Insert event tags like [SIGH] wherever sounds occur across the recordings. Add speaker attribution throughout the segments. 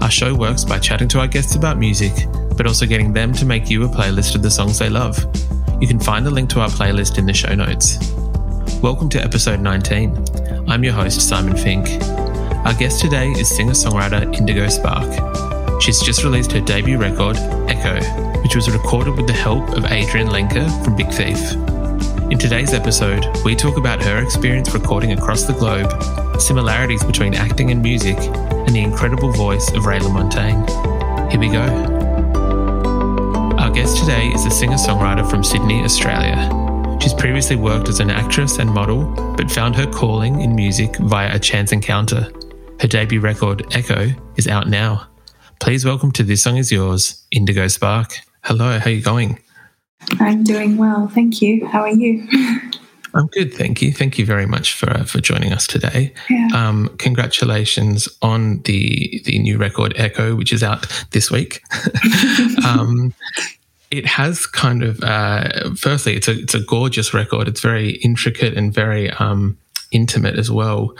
Speaker 1: Our show works by chatting to our guests about music, but also getting them to make you a playlist of the songs they love. You can find the link to our playlist in the show notes. Welcome to episode 19. I'm your host, Simon Fink. Our guest today is singer songwriter Indigo Spark. She's just released her debut record, Echo, which was recorded with the help of Adrianne Lenker from Big Thief. In today's episode, we talk about her experience recording across the globe, similarities between acting and music, and the incredible voice of Ray LaMontagne. Here we go. Our guest today is a singer songwriter from Sydney, Australia. She's previously worked as an actress and model, but found her calling in music via a chance encounter. Her debut record, Echo, is out now. Please welcome to This Song Is Yours, Indigo Spark. Hello, how are you going?
Speaker 2: I'm doing well, thank you. How are you? [LAUGHS]
Speaker 1: I'm good, thank you. Thank you very much for uh, for joining us today.
Speaker 2: Yeah.
Speaker 1: Um, congratulations on the the new record Echo, which is out this week. [LAUGHS] um, it has kind of uh, firstly, it's a it's a gorgeous record. It's very intricate and very um, intimate as well.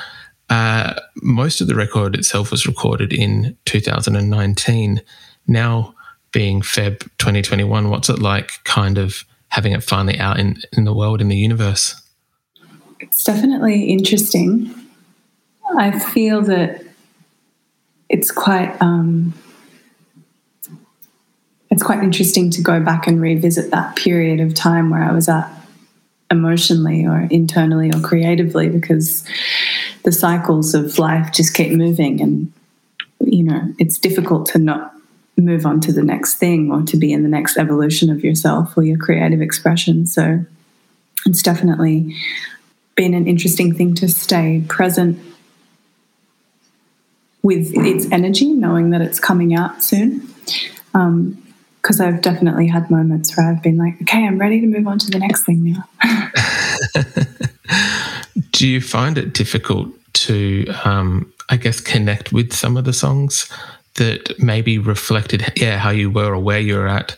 Speaker 1: Uh, most of the record itself was recorded in 2019. Now being Feb 2021, what's it like, kind of having it finally out in in the world in the universe?
Speaker 2: It's definitely interesting. I feel that it's quite um, it's quite interesting to go back and revisit that period of time where I was at emotionally or internally or creatively because the cycles of life just keep moving and you know it's difficult to not move on to the next thing or to be in the next evolution of yourself or your creative expression so it's definitely been an interesting thing to stay present with its energy, knowing that it's coming out soon. Because I've definitely had moments where I've been like, okay, I'm ready to move on to the next thing now. [LAUGHS] [LAUGHS]
Speaker 1: Do you find it difficult to, um, I guess, connect with some of the songs that maybe reflected, yeah, how you were or where you were at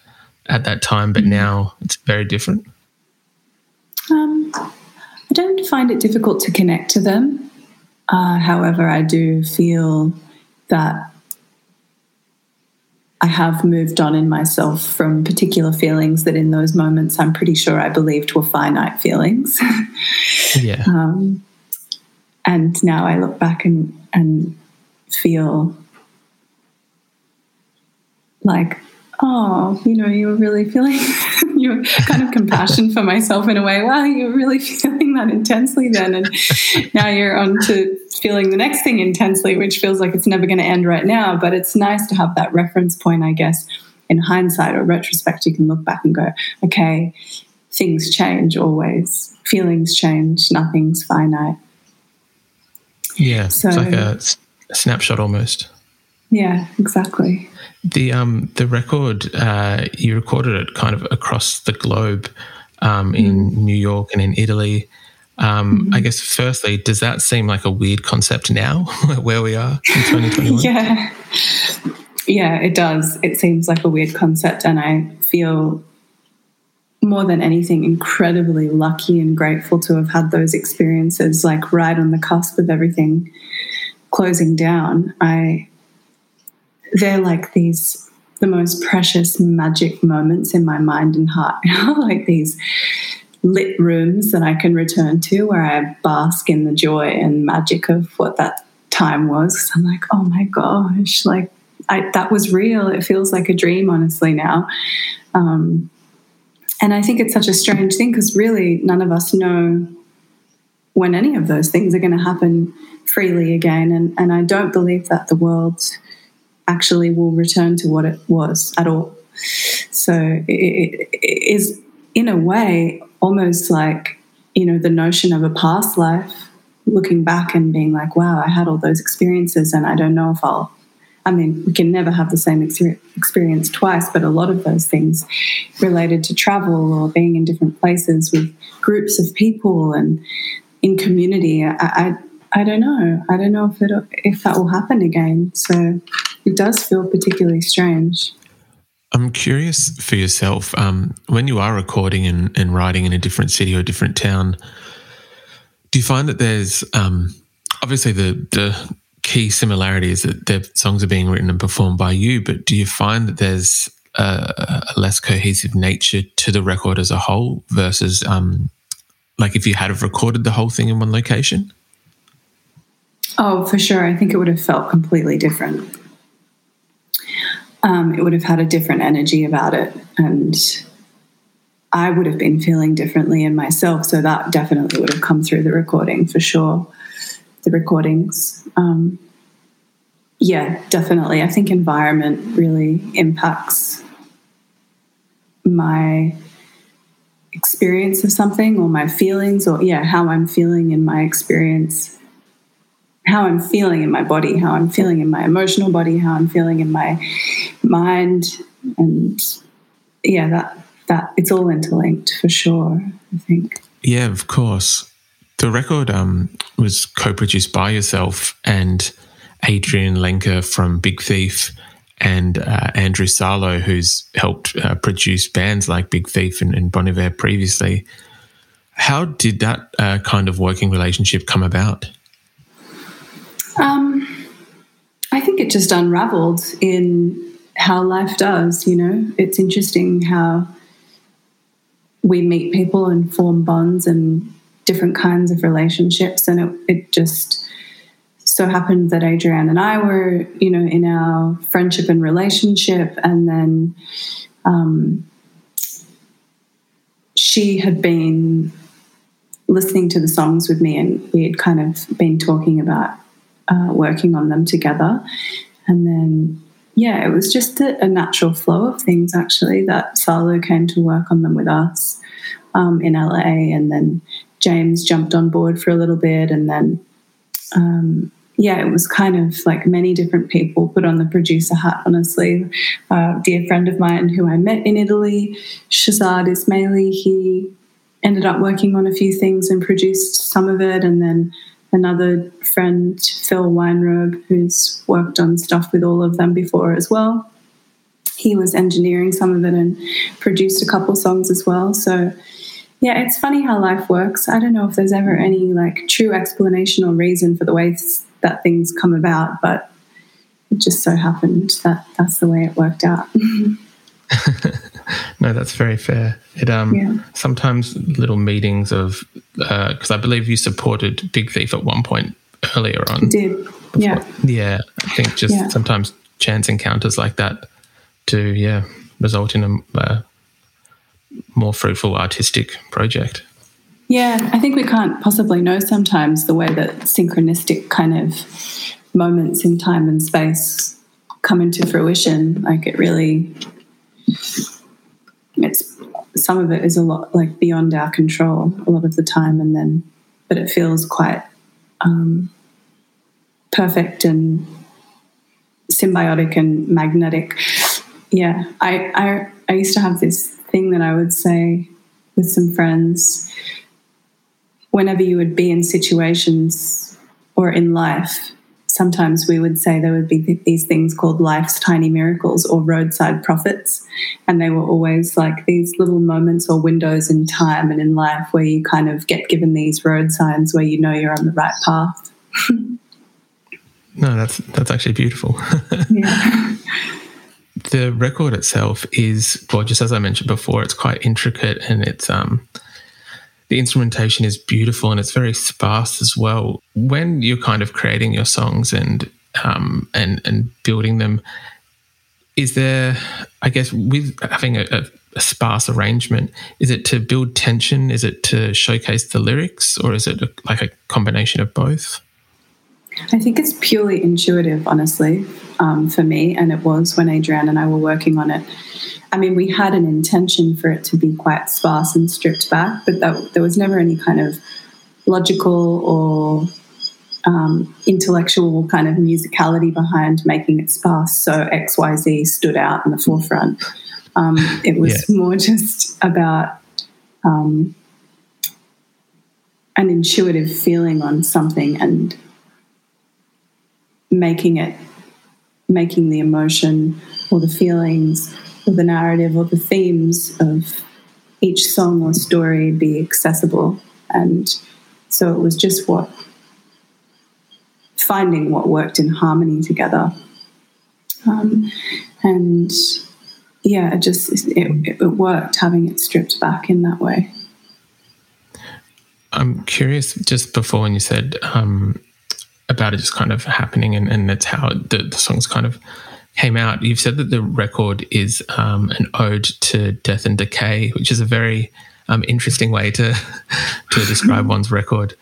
Speaker 1: at that time, but now it's very different?
Speaker 2: Um, find it difficult to connect to them. Uh, however, I do feel that I have moved on in myself from particular feelings that in those moments I'm pretty sure I believed were finite feelings. [LAUGHS]
Speaker 1: Yeah.
Speaker 2: um, and now I look back and, and feel like, oh, you know, you were really feeling [LAUGHS] your kind of compassion for myself in a way. Wow, you were really [LAUGHS] feeling that intensely then. And now you're on to feeling the next thing intensely, which feels like it's never going to end right now. But it's nice to have that reference point, I guess, in hindsight or retrospect. You can look back and go, okay, things change always, feelings change, nothing's finite.
Speaker 1: Yeah.
Speaker 2: So-
Speaker 1: it's like a snapshot almost.
Speaker 2: Yeah, exactly.
Speaker 1: The um the record uh, you recorded it kind of across the globe, um, in New York and in Italy. Um, I guess firstly, does that seem like a weird concept now, [LAUGHS] where we are in 2021? [LAUGHS]
Speaker 2: Yeah. Yeah, it does. It seems like a weird concept, and I feel more than anything incredibly lucky and grateful to have had those experiences like right on the cusp of everything closing down. I they're like these the most precious magic moments in my mind and heart. [LAUGHS] like these lit rooms that I can return to where I bask in the joy and magic of what that time was. I'm like, oh my gosh, like I, that was real. It feels like a dream, honestly, now. Um, and I think it's such a strange thing because really none of us know when any of those things are going to happen freely again. And, and I don't believe that the world actually will return to what it was at all. So it, it is, in a way, almost like, you know, the notion of a past life, looking back and being like, wow, I had all those experiences and I don't know if I'll I mean, we can never have the same experience twice, but a lot of those things related to travel or being in different places with groups of people and in community, I, I, I don't know. I don't know if it if that will happen again. So it does feel particularly strange.
Speaker 1: I'm curious for yourself um, when you are recording and, and, writing in a different city or a different town. Do you find that there's um, obviously the the key similarity is that their songs are being written and performed by you, but do you find that there's a, a less cohesive nature to the record as a whole versus um, like if you had have recorded the whole thing in one location?
Speaker 2: Oh, for sure. I think it would have felt completely different. Um, it would have had a different energy about it. And I would have been feeling differently in myself. So that definitely would have come through the recording for sure the recordings. Um, yeah, definitely. I think environment really impacts my experience of something or my feelings or yeah how i'm feeling in my experience how i'm feeling in my body how i'm feeling in my emotional body how i'm feeling in my mind and yeah that that it's all interlinked for sure i think
Speaker 1: yeah of course the record um, was co-produced by yourself and Adrianne Lenker from Big Thief and uh, Andrew Sarlo, who's helped uh, produce bands like Big Thief and, and Bon Iver previously. How did that uh, kind of working relationship come about?
Speaker 2: Um, I think it just unraveled in how life does. You know, it's interesting how we meet people and form bonds and different kinds of relationships. And it, it just so happened that Adrianne and I were, you know, in our friendship and relationship. And then um, she had been listening to the songs with me, and we had kind of been talking about uh, working on them together. And then, yeah, it was just a, a, natural flow of things actually that Sarlo came to work on them with us um, in LA. And then James jumped on board for a little bit, and then um, yeah, it was kind of like many different people put on the producer hat. Honestly, uh, dear friend of mine who I met in Italy, Shahzad Ismaily, he ended up working on a few things and produced some of it, and then another friend, Phil Weinrobe, who's worked on stuff with all of them before as well. He was engineering some of it and produced a couple songs as well. So yeah, it's funny how life works. I don't know if there's ever any like true explanation or reason for the way that things come about, but it just so happened that that's the way it worked out. [LAUGHS] [LAUGHS]
Speaker 1: no, that's very fair. It um yeah. sometimes little meetings of because uh, I believe you supported Big Thief at one point earlier on.
Speaker 2: I did before. yeah
Speaker 1: yeah. I think just yeah. sometimes chance encounters like that to yeah result in a uh, more fruitful artistic project.
Speaker 2: Yeah, I think we can't possibly know sometimes the way that synchronistic kind of moments in time and space come into fruition. Like it really, it's some of it is a lot like beyond our control a lot of the time, and then, but it feels quite um, perfect and symbiotic and magnetic. Yeah, I, I I used to have this thing that I would say with some friends whenever you would be in situations or in life. Sometimes we would say there would be these things called life's tiny miracles or roadside prophets. And they were always like these little moments or windows in time and in life where you kind of get given these road signs where you know you're on the right path.
Speaker 1: no, that's that's actually beautiful. [LAUGHS] yeah the record itself is well, just as I mentioned before, it's quite intricate and it's um the instrumentation is beautiful and it's very sparse as well. When you're kind of creating your songs and um and and building them, is there, I guess, with having a, a, a, sparse arrangement, is it to build tension? Is it to showcase the lyrics? Or is it like a combination of both?
Speaker 2: I think it's purely intuitive, honestly, um, for me. And it was when Adrianne and I were working on it. I mean, we had an intention for it to be quite sparse and stripped back, but that, there was never any kind of logical or um, intellectual kind of musicality behind making it sparse. So XYZ stood out in the forefront. Um, it was more just about um, an intuitive feeling on something and making it, making the emotion or the feelings or the narrative or the themes of each song or story be accessible. And so it was just what finding what worked in harmony together. Um, and yeah, it just it, it worked having it stripped back in that way.
Speaker 1: I'm curious, just before when you said um, about it just kind of happening and, and that's how the, the, songs kind of came out, you've said that the record is um, an ode to death and decay, which is a very um, interesting way to [LAUGHS] to describe one's record.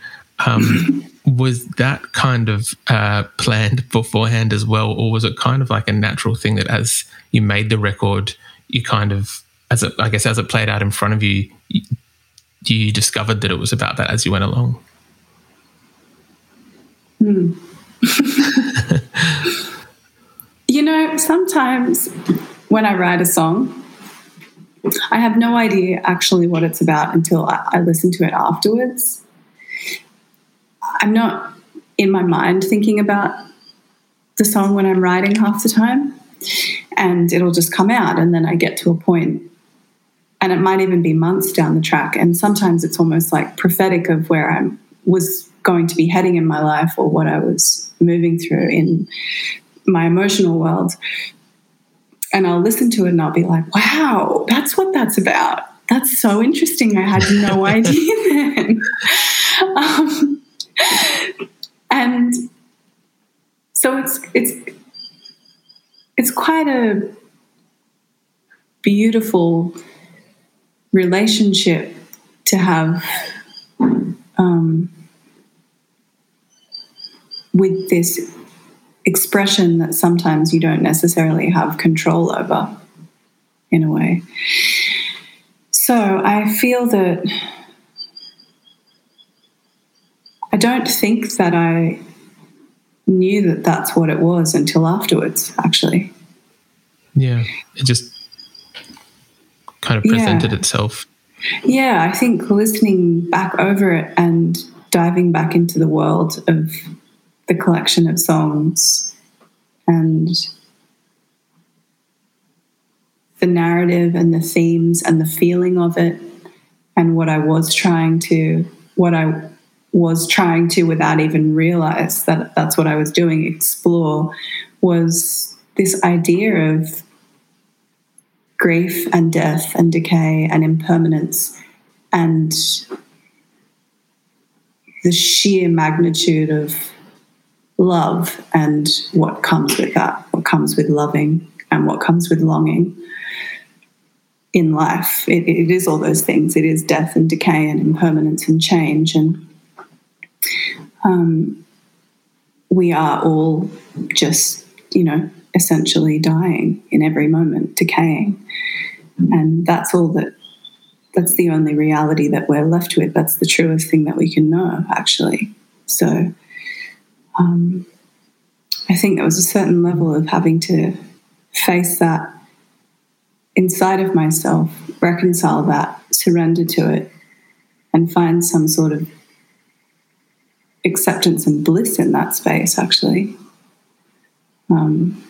Speaker 1: Um, was that kind of uh, planned beforehand as well, or was it kind of like a natural thing that as you made the record, you kind of, as it, I guess, as it played out in front of you, you, you discovered that it was about that as you went along?
Speaker 2: Hmm. [LAUGHS] you know, sometimes when I write a song, I have no idea actually what it's about until I, I listen to it afterwards. I'm not in my mind thinking about the song when I'm writing half the time, and it'll just come out, and then I get to a point, and it might even be months down the track, and sometimes it's almost like prophetic of where I was going to be heading in my life or what I was moving through in my emotional world. And I'll listen to it and I'll be like, wow, that's what that's about. That's so interesting. I had no [LAUGHS] idea then. Um, and so it's it's it's quite a beautiful relationship to have um, with this expression that sometimes you don't necessarily have control over in a way. So I feel that I don't think that I knew that that's what it was until afterwards, actually.
Speaker 1: Yeah, it just kind of presented yeah. itself.
Speaker 2: Yeah, I think listening back over it and diving back into the world of the collection of songs and the narrative and the themes and the feeling of it and what I was trying to what I was trying to, without even realize that that's what I was doing, explore was this idea of grief and death and decay and impermanence and the sheer magnitude of love and what comes with that, what comes with loving and what comes with longing in life. It, it is all those things. It is death and decay and impermanence and change. And um, we are all just, you know, essentially dying in every moment, decaying. And that's all that, that's the only reality that we're left with. That's the truest thing that we can know, actually. So um, I think there was a certain level of having to face that inside of myself, reconcile that, surrender to it, and find some sort of acceptance and bliss in that space, actually. Um,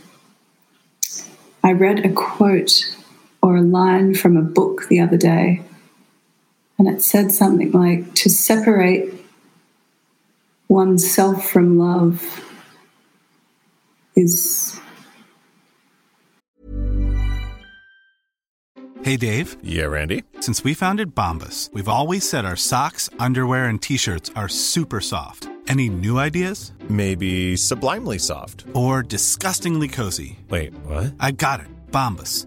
Speaker 2: I read a quote or a line from a book the other day, and it said something like to separate oneself from love is.
Speaker 3: Hey, Dave.
Speaker 4: Yeah, Randy.
Speaker 3: Since we founded Bombas, we've always said our socks, underwear, and t shirts are super soft. Any new ideas?
Speaker 4: Maybe sublimely soft.
Speaker 3: Or disgustingly cozy.
Speaker 4: Wait, what?
Speaker 3: I got it. Bombas.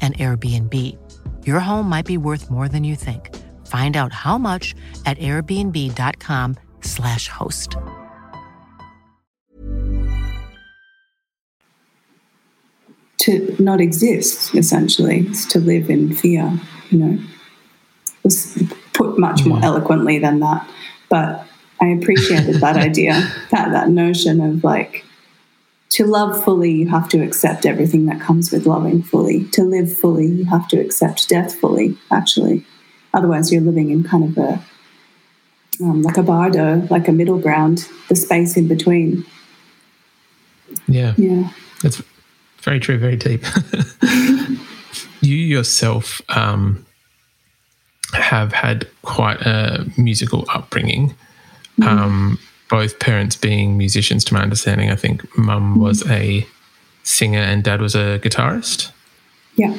Speaker 5: an Airbnb. Your home might be worth more than you think. Find out how much at airbnb.com/slash host.
Speaker 2: To not exist, essentially, is to live in fear, you know. It was put much more eloquently than that. But I appreciated that [LAUGHS] idea, that that notion of like to love fully, you have to accept everything that comes with loving fully. To live fully, you have to accept death fully, actually. Otherwise, you're living in kind of a, um, like a bardo, like a middle ground, the space in between.
Speaker 1: Yeah.
Speaker 2: Yeah.
Speaker 1: That's very true, very deep. [LAUGHS] you yourself um, have had quite a musical upbringing. Um, both parents being musicians, to my understanding. I think mum was a singer and dad was a guitarist.
Speaker 2: Yeah.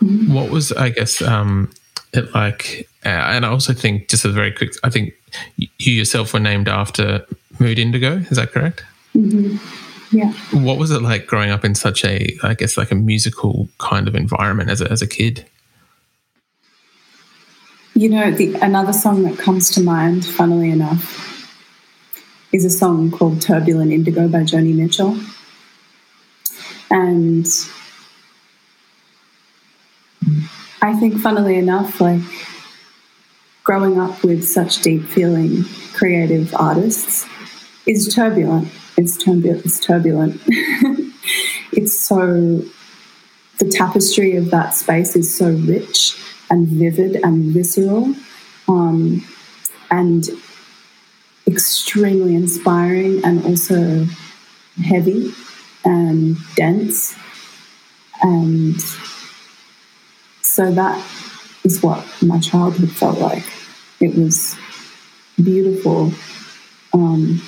Speaker 1: What was, I guess, um, it like, uh, and I also think, just a very quick, I think you yourself were named after Mood Indigo. Is that correct?
Speaker 2: Yeah.
Speaker 1: What was it like growing up in such a, I guess, like a musical kind of environment as a, as a kid?
Speaker 2: You know, the, another song that comes to mind, funnily enough, is a song called Turbulent Indigo by Joni Mitchell. And I think, funnily enough, like growing up with such deep feeling creative artists is turbulent. It's turbulent. It's turbulent. [LAUGHS] it's so, the tapestry of that space is so rich and vivid and visceral. Um, and extremely inspiring and also heavy and dense. And so that is what my childhood felt like. It was beautiful. Um,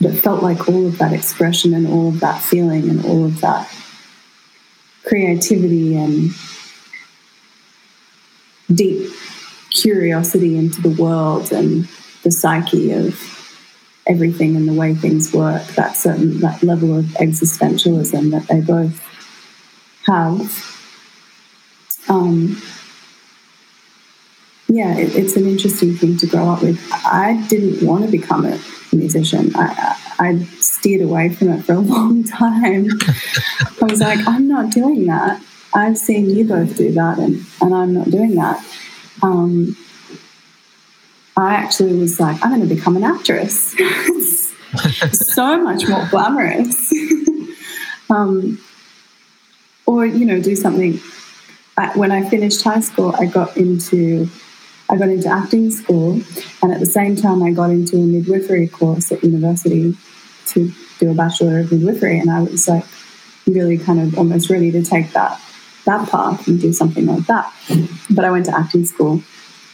Speaker 2: but it felt like all of that expression and all of that feeling and all of that creativity and deep curiosity into the world and the psyche of everything and the way things work, that certain that level of existentialism that they both have. Um, yeah, it, it's an interesting thing to grow up with. I didn't want to become a musician. I, I, I steered away from it for a [LAUGHS] long time. I was like, I'm not doing that. I've seen you both do that, and, and I'm not doing that. Um, I actually was like, I'm going to become an actress. so much more glamorous. [LAUGHS] um, or, you know, do something. When I finished high school, I got into I got into acting school, and at the same time, I got into a midwifery course at university to do a bachelor of midwifery, and I was like really kind of almost ready to take that that path and do something like that. But I went to acting school,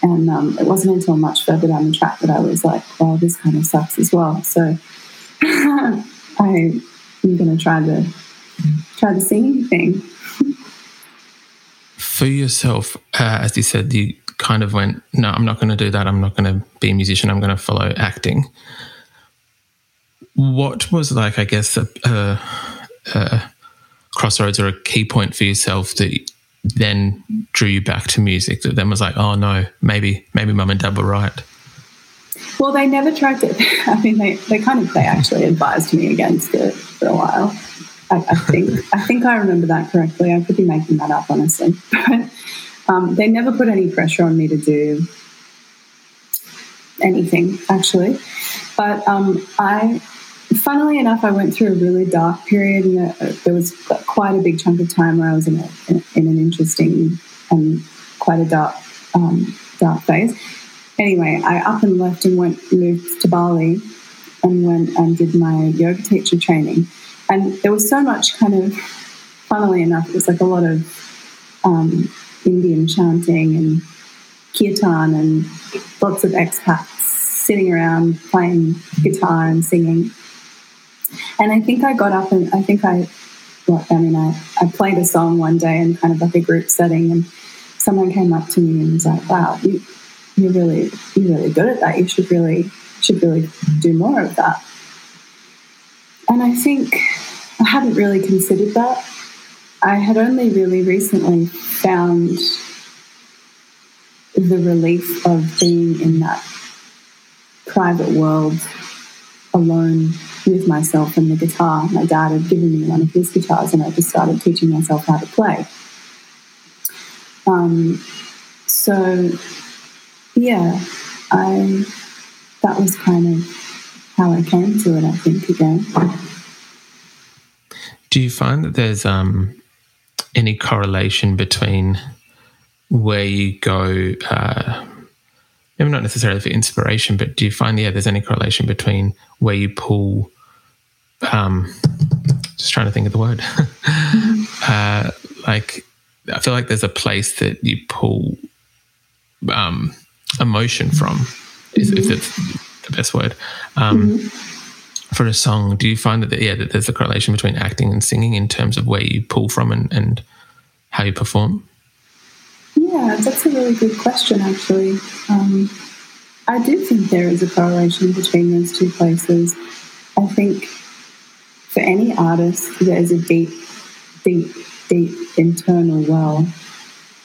Speaker 2: and um, it wasn't until much further down the track that I was like, "Well, this kind of sucks as well." So [LAUGHS] I am going to try the try the singing thing.
Speaker 1: For yourself, uh, as you said, you kind of went, no, I'm not going to do that. I'm not going to be a musician. I'm going to follow acting. What was like, I guess, a, a, a crossroads or a key point for yourself that then drew you back to music? That then was like, oh no, maybe maybe mum and dad were right.
Speaker 2: Well, they never tried to. [LAUGHS] I mean, they, they kind of they actually advised me against it for a while. I, I think I think I remember that correctly. I could be making that up, honestly. [LAUGHS] But um, they never put any pressure on me to do anything, actually. But um, I funnily enough, I went through a really dark period, and there was quite a big chunk of time where I was in, a, in an interesting and quite a dark um, dark phase. Anyway, I up and left and went moved to Bali and went and did my yoga teacher training. And there was so much kind of, funnily enough, it was like a lot of um, Indian chanting and kirtan and lots of expats sitting around playing guitar and singing. And I think I got up and I think I, well, I mean, I, I played a song one day in kind of like a group setting, and someone came up to me and was like, "Wow, you, you're really, you're really good at that. You should really, should really do more of that." And I think I hadn't really considered that. I had only really recently found the relief of being in that private world alone with myself and the guitar. My dad had given me one of his guitars, and I just started teaching myself how to play. Um, so, yeah, I that was kind of how I came to it. I think again.
Speaker 1: Do you find that there's um, any correlation between where you go? Uh, maybe not necessarily for inspiration, but do you find yeah there's any correlation between where you pull? Um, just trying to think of the word. [LAUGHS] uh, like I feel like there's a place that you pull um, emotion from, mm-hmm. if that's the best word. Um, mm-hmm. For a song, do you find that yeah that there's a correlation between acting and singing in terms of where you pull from and, and how you perform?
Speaker 2: Yeah, that's a really good question, actually. Um, I do think there is a correlation between those two places. I think for any artist, there's a deep, deep deep internal well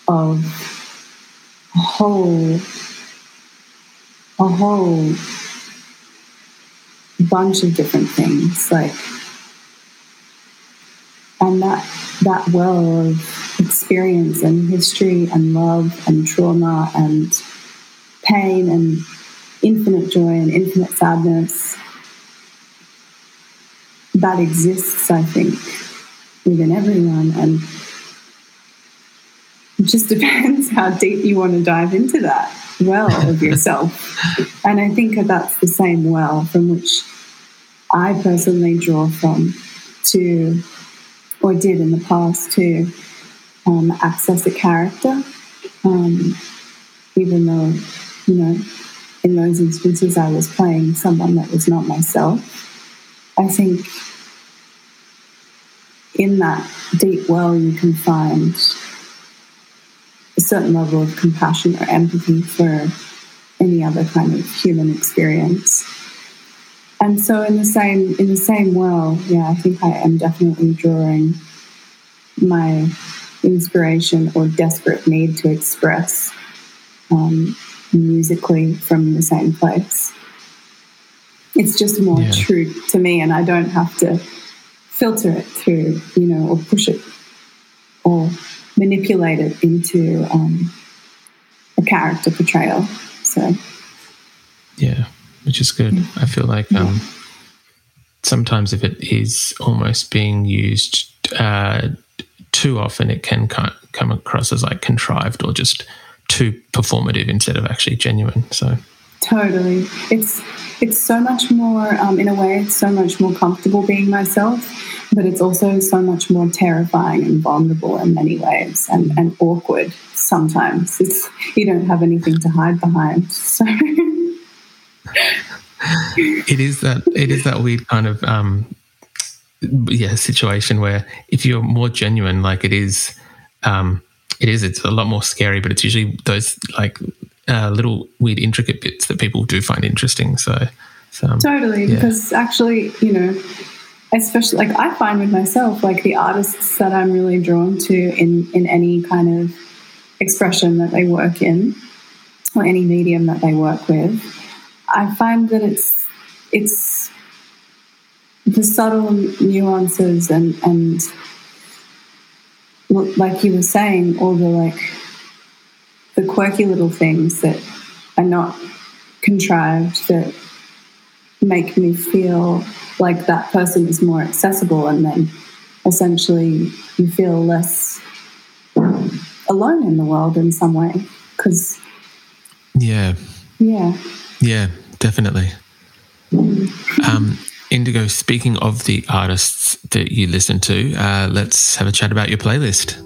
Speaker 2: of a whole a whole bunch of different things like and that that well of experience and history and love and trauma and pain and infinite joy and infinite sadness that exists i think within everyone. And it just [LAUGHS] depends how deep you want to dive into that well of [LAUGHS] yourself. and I think that's the same well from which I personally draw from to, or did in the past, to um, access a character. Um, even though, you know, in those instances I was playing someone that was not myself. I think in that deep well, you can find a certain level of compassion or empathy for any other kind of human experience. And so, in the same in the same well, yeah, I think I am definitely drawing my inspiration or desperate need to express um, musically from the same place. It's just more yeah. true to me, and I don't have to filter it through, you know, or push it or manipulate it into um, a character portrayal. So,
Speaker 1: yeah, which is good. Yeah. I feel like um, yeah. sometimes if it is almost being used uh, too often, it can come across as like contrived or just too performative instead of actually genuine. So,
Speaker 2: totally, it's it's so much more, um, in a way, it's so much more comfortable being myself, but it's also so much more terrifying and vulnerable in many ways and, and awkward sometimes. It's, you don't have anything to hide behind. So. [LAUGHS]
Speaker 1: it is that it is that weird kind of um, yeah situation where if you're more genuine, like it is, um, it is. It's a lot more scary, but it's usually those like uh, little weird, intricate bits that people do find interesting. So, so
Speaker 2: um, totally, yeah. because actually, you know, especially like I find with myself, like the artists that I'm really drawn to in in any kind of expression that they work in, or any medium that they work with, I find that it's it's the subtle nuances and and like you were saying, all the like the quirky little things that are not contrived that make me feel like that person is more accessible and then essentially you feel less alone in the world in some way because
Speaker 1: yeah.
Speaker 2: Yeah.
Speaker 1: Yeah definitely. Um, indigo speaking of the artists that you listen to uh, let's have a chat about your playlist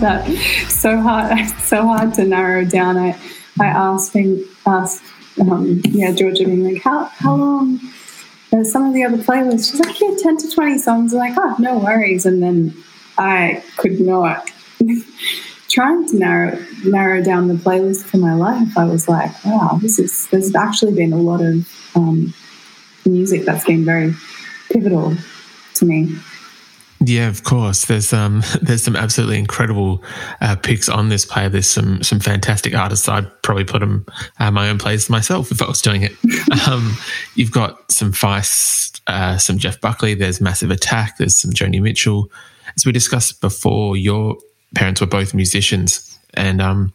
Speaker 2: Found [LAUGHS] that so hard, so hard to narrow down. I, I asked him, asked, um, yeah, Georgia, being like, how, how long? There's some of the other playlists. She's like, yeah, 10 to 20 songs. I'm like, oh, no worries. And then I could not. [LAUGHS] Trying to narrow narrow down the playlist for my life, I was like, wow, this is. There's actually been a lot of um, music that's been very pivotal to me.
Speaker 1: Yeah, of course. There's um, [LAUGHS] there's some absolutely incredible uh, picks on this player. There's some some fantastic artists. I'd probably put them uh, my own plays myself if I was doing it. [LAUGHS] um, you've got some Feist, uh, some Jeff Buckley. There's Massive Attack. There's some Joni Mitchell. As we discussed before, your parents were both musicians, and um,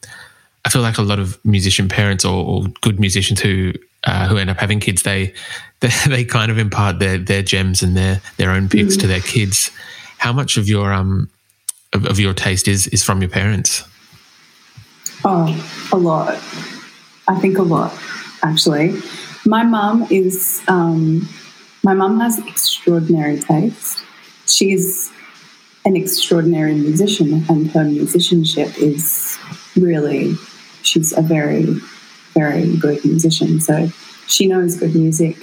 Speaker 1: I feel like a lot of musician parents or, or good musicians who uh, who end up having kids, they, [LAUGHS] they they kind of impart their their gems and their their own picks mm. to their kids. How much of your um of, of, your taste is is from your parents?
Speaker 2: Oh, a lot. I think a lot, actually. My mum is um, my mum has extraordinary taste. She's an extraordinary musician, and her musicianship is really she's a very very good musician. So she knows good music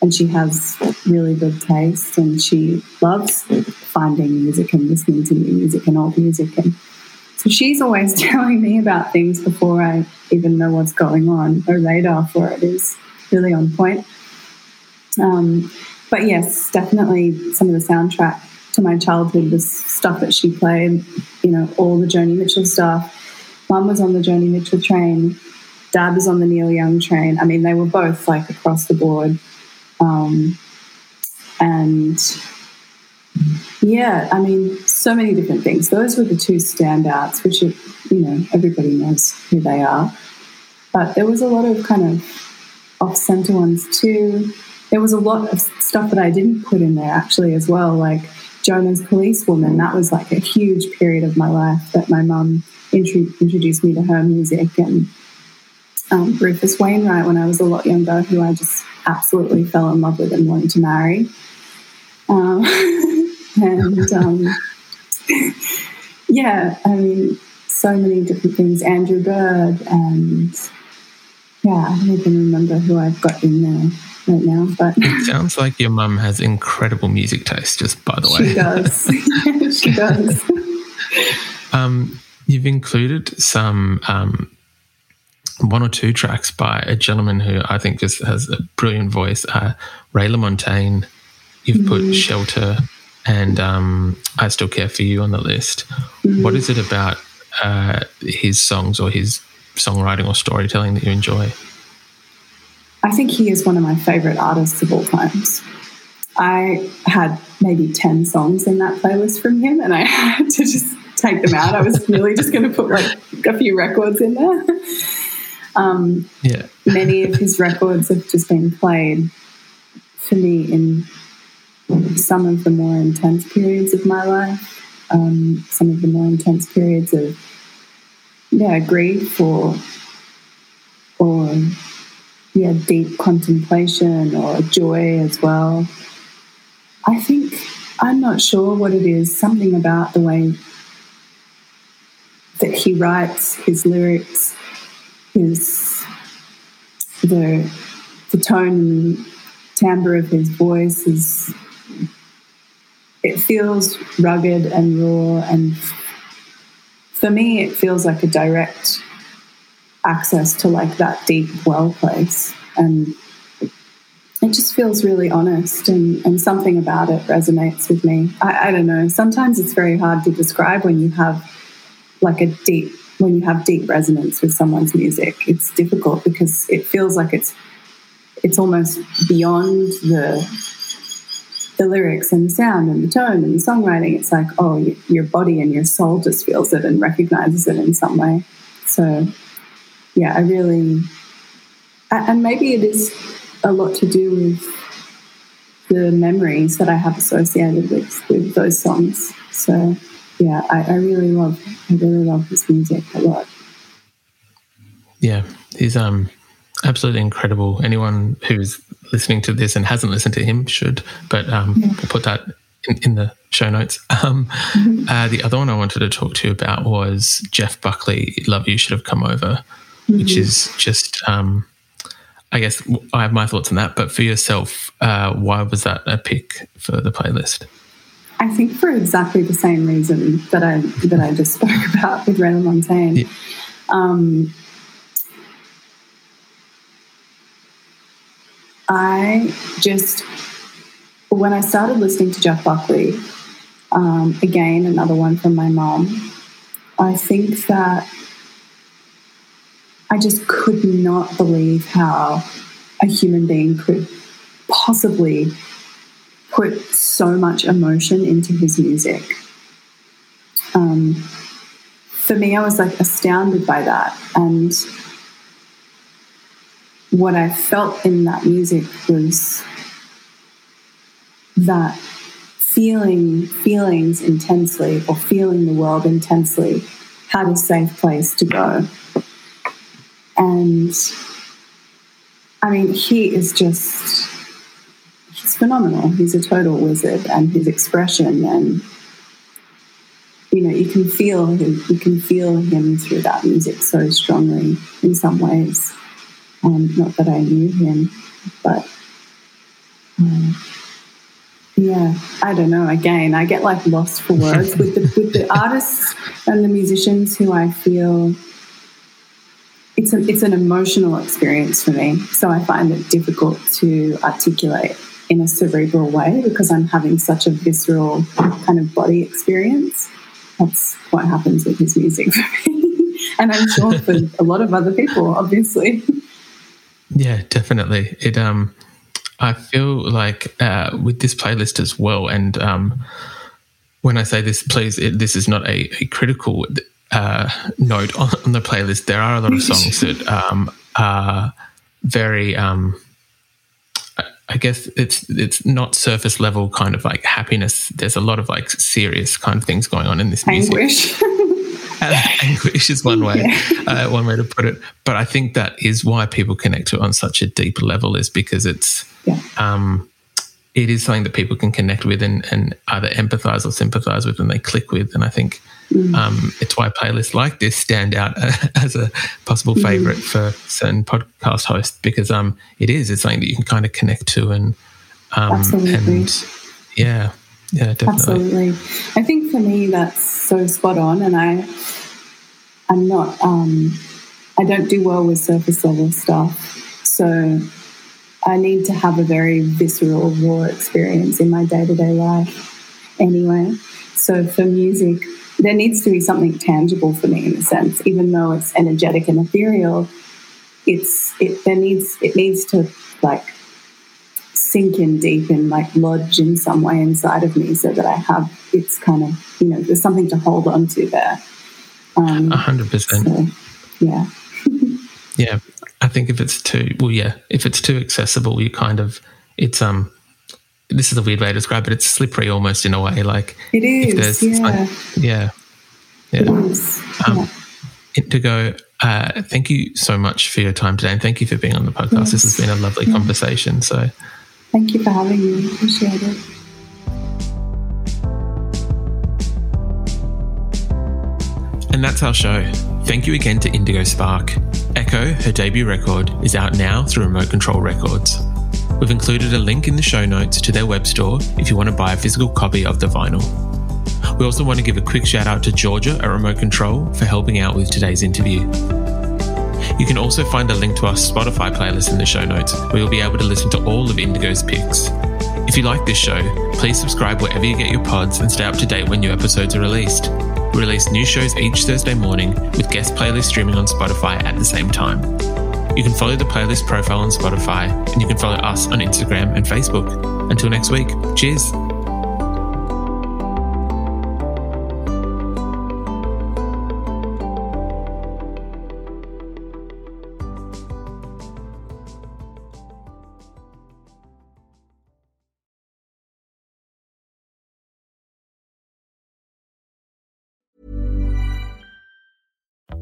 Speaker 2: and she has really good taste and she loves finding music and listening to new music and old music and so she's always [LAUGHS] telling me about things before I even know what's going on. Her radar for it is really on point. Um, but yes, definitely some of the soundtrack to my childhood was stuff that she played, you know, all the Joni Mitchell stuff. Mum was on the Joni Mitchell train. Dad was on the Neil Young train. I mean, they were both like across the board um, and yeah, I mean, so many different things. Those were the two standouts, which, are, you know, everybody knows who they are. But there was a lot of kind of off center ones too. There was a lot of stuff that I didn't put in there actually as well, like Jonah's Policewoman. That was like a huge period of my life that my mum introduced me to her music and um, Rufus Wainwright when I was a lot younger, who I just absolutely fell in love with and wanted to marry. Um, [LAUGHS] and um, yeah, I mean, so many different things. Andrew Bird and yeah, I don't even remember who I've got in there right now. But
Speaker 1: it sounds like your mum has incredible music taste. Just by the way,
Speaker 2: she does. [LAUGHS] [LAUGHS] she does.
Speaker 1: Um, you've included some um, one or two tracks by a gentleman who I think just has a brilliant voice, uh, Ray LaMontagne. You've mm-hmm. put Shelter and um, I Still Care for You on the list. Mm-hmm. What is it about uh, his songs or his songwriting or storytelling that you enjoy?
Speaker 2: I think he is one of my favorite artists of all times. I had maybe 10 songs in that playlist from him and I [LAUGHS] had to just take them out. I was really just going to put like a few records in there. Um,
Speaker 1: yeah.
Speaker 2: many of his [LAUGHS] records have just been played for me in some of the more intense periods of my life, um, some of the more intense periods of yeah grief or or yeah deep contemplation or joy as well. I think I'm not sure what it is. Something about the way that he writes his lyrics his the the tone and timbre of his voice is it feels rugged and raw and for me it feels like a direct access to like that deep well place. And it just feels really honest and, and something about it resonates with me. I, I don't know. Sometimes it's very hard to describe when you have like a deep when you have deep resonance with someone's music, it's difficult because it feels like it's it's almost beyond the the lyrics and the sound and the tone and the songwriting. It's like, oh, your body and your soul just feels it and recognizes it in some way. So, yeah, I really, and maybe it is a lot to do with the memories that I have associated with, with those songs. So, yeah, I, I really love, I really love his music a lot.
Speaker 1: Yeah, he's um absolutely incredible. Anyone who's listening to this and hasn't listened to him should, but um, yeah. we'll put that in, in the show notes. [LAUGHS] Um, mm-hmm. uh, the other one I wanted to talk to you about was Jeff Buckley, Love You Should Have Come Over, mm-hmm. which is just, um, I guess I have my thoughts on that, but for yourself, uh, why was that a pick for the playlist?
Speaker 2: I think for exactly the same reason that I that I just [LAUGHS] spoke about with Ray LaMontagne. Yeah. Um, I just, when I started listening to Jeff Buckley, um, again, another one from my mom, I think that I just could not believe how a human being could possibly put so much emotion into his music. Um, for me, I was like astounded by that. And what I felt in that music was that feeling feelings intensely or feeling the world intensely had a safe place to go. And I mean, he is just, phenomenal. He's a total wizard, and his expression, and you know, you can feel him, you can feel him through that music so strongly in some ways. Um, not that I knew him, but um, yeah, I don't know. Again, I get like lost for words with the with the [LAUGHS] artists and the musicians who I feel it's an it's an emotional experience for me. So I find it difficult to articulate in a cerebral way because I'm having such a visceral kind of body experience. That's what happens with his music for me. [LAUGHS] and I'm sure for a lot of other people, obviously.
Speaker 1: Yeah, definitely. It um I feel like uh, with this playlist as well, and um, when I say this, please, it, this is not a, a critical uh, note on, on, the playlist. There are a lot of songs that um, are very, um, I guess it's it's not surface level kind of like happiness. There's a lot of like serious kind of things going on in this music.
Speaker 2: Anguish. [LAUGHS]
Speaker 1: anguish is one way, yeah. uh, one way to put it. But I think that is why people connect to it on such a deep level, is because it's, yeah. um, it is something that people can connect with and, and either empathize or sympathize with, and they click with. And I think mm. um, it's why playlists like this stand out [LAUGHS] as a possible mm-hmm. favorite mm. for certain podcast hosts because um, it is. It's something that you can kind of connect to and um,
Speaker 2: Absolutely.
Speaker 1: and yeah. Yeah, definitely.
Speaker 2: Absolutely. I think for me that's so spot on and I I'm not um I don't do well with surface level stuff. So I need to have a very visceral, raw experience in my day to day life anyway. So for music, there needs to be something tangible for me in a sense, even though it's energetic and ethereal. It's it there needs it needs to like sink in deep and like lodge in some way inside of me so that I have it's kind of, you know, there's something to hold on to there.
Speaker 1: Um, a hundred percent.
Speaker 2: Yeah. [LAUGHS]
Speaker 1: yeah. I think if it's too, well, yeah, if it's too accessible, you kind of, it's, um, this is a weird way to describe it. It's slippery almost in a way. Like
Speaker 2: it is. Yeah. Like,
Speaker 1: yeah.
Speaker 2: Yeah. Is.
Speaker 1: Um, yeah. Indigo, uh, thank you so much for your time today, and thank you for being on the podcast. Yes. This has been a lovely yeah. conversation. So,
Speaker 2: Thank you for having me. Appreciate it.
Speaker 1: And that's our show. Thank you again to Indigo Sparke. Echo, her debut record, is out now through Remote Control Records. We've included a link in the show notes to their web store if you want to buy a physical copy of the vinyl. We also want to give a quick shout out to Georgia at Remote Control for helping out with today's interview. You can also find a link to our Spotify playlist in the show notes where you'll be able to listen to all of Indigo's picks. If you like this show, please subscribe wherever you get your pods and stay up to date when new episodes are released. We release new shows each Thursday morning with guest playlists streaming on Spotify at the same time. You can follow the playlist profile on Spotify and you can follow us on Instagram and Facebook. Until next week, cheers.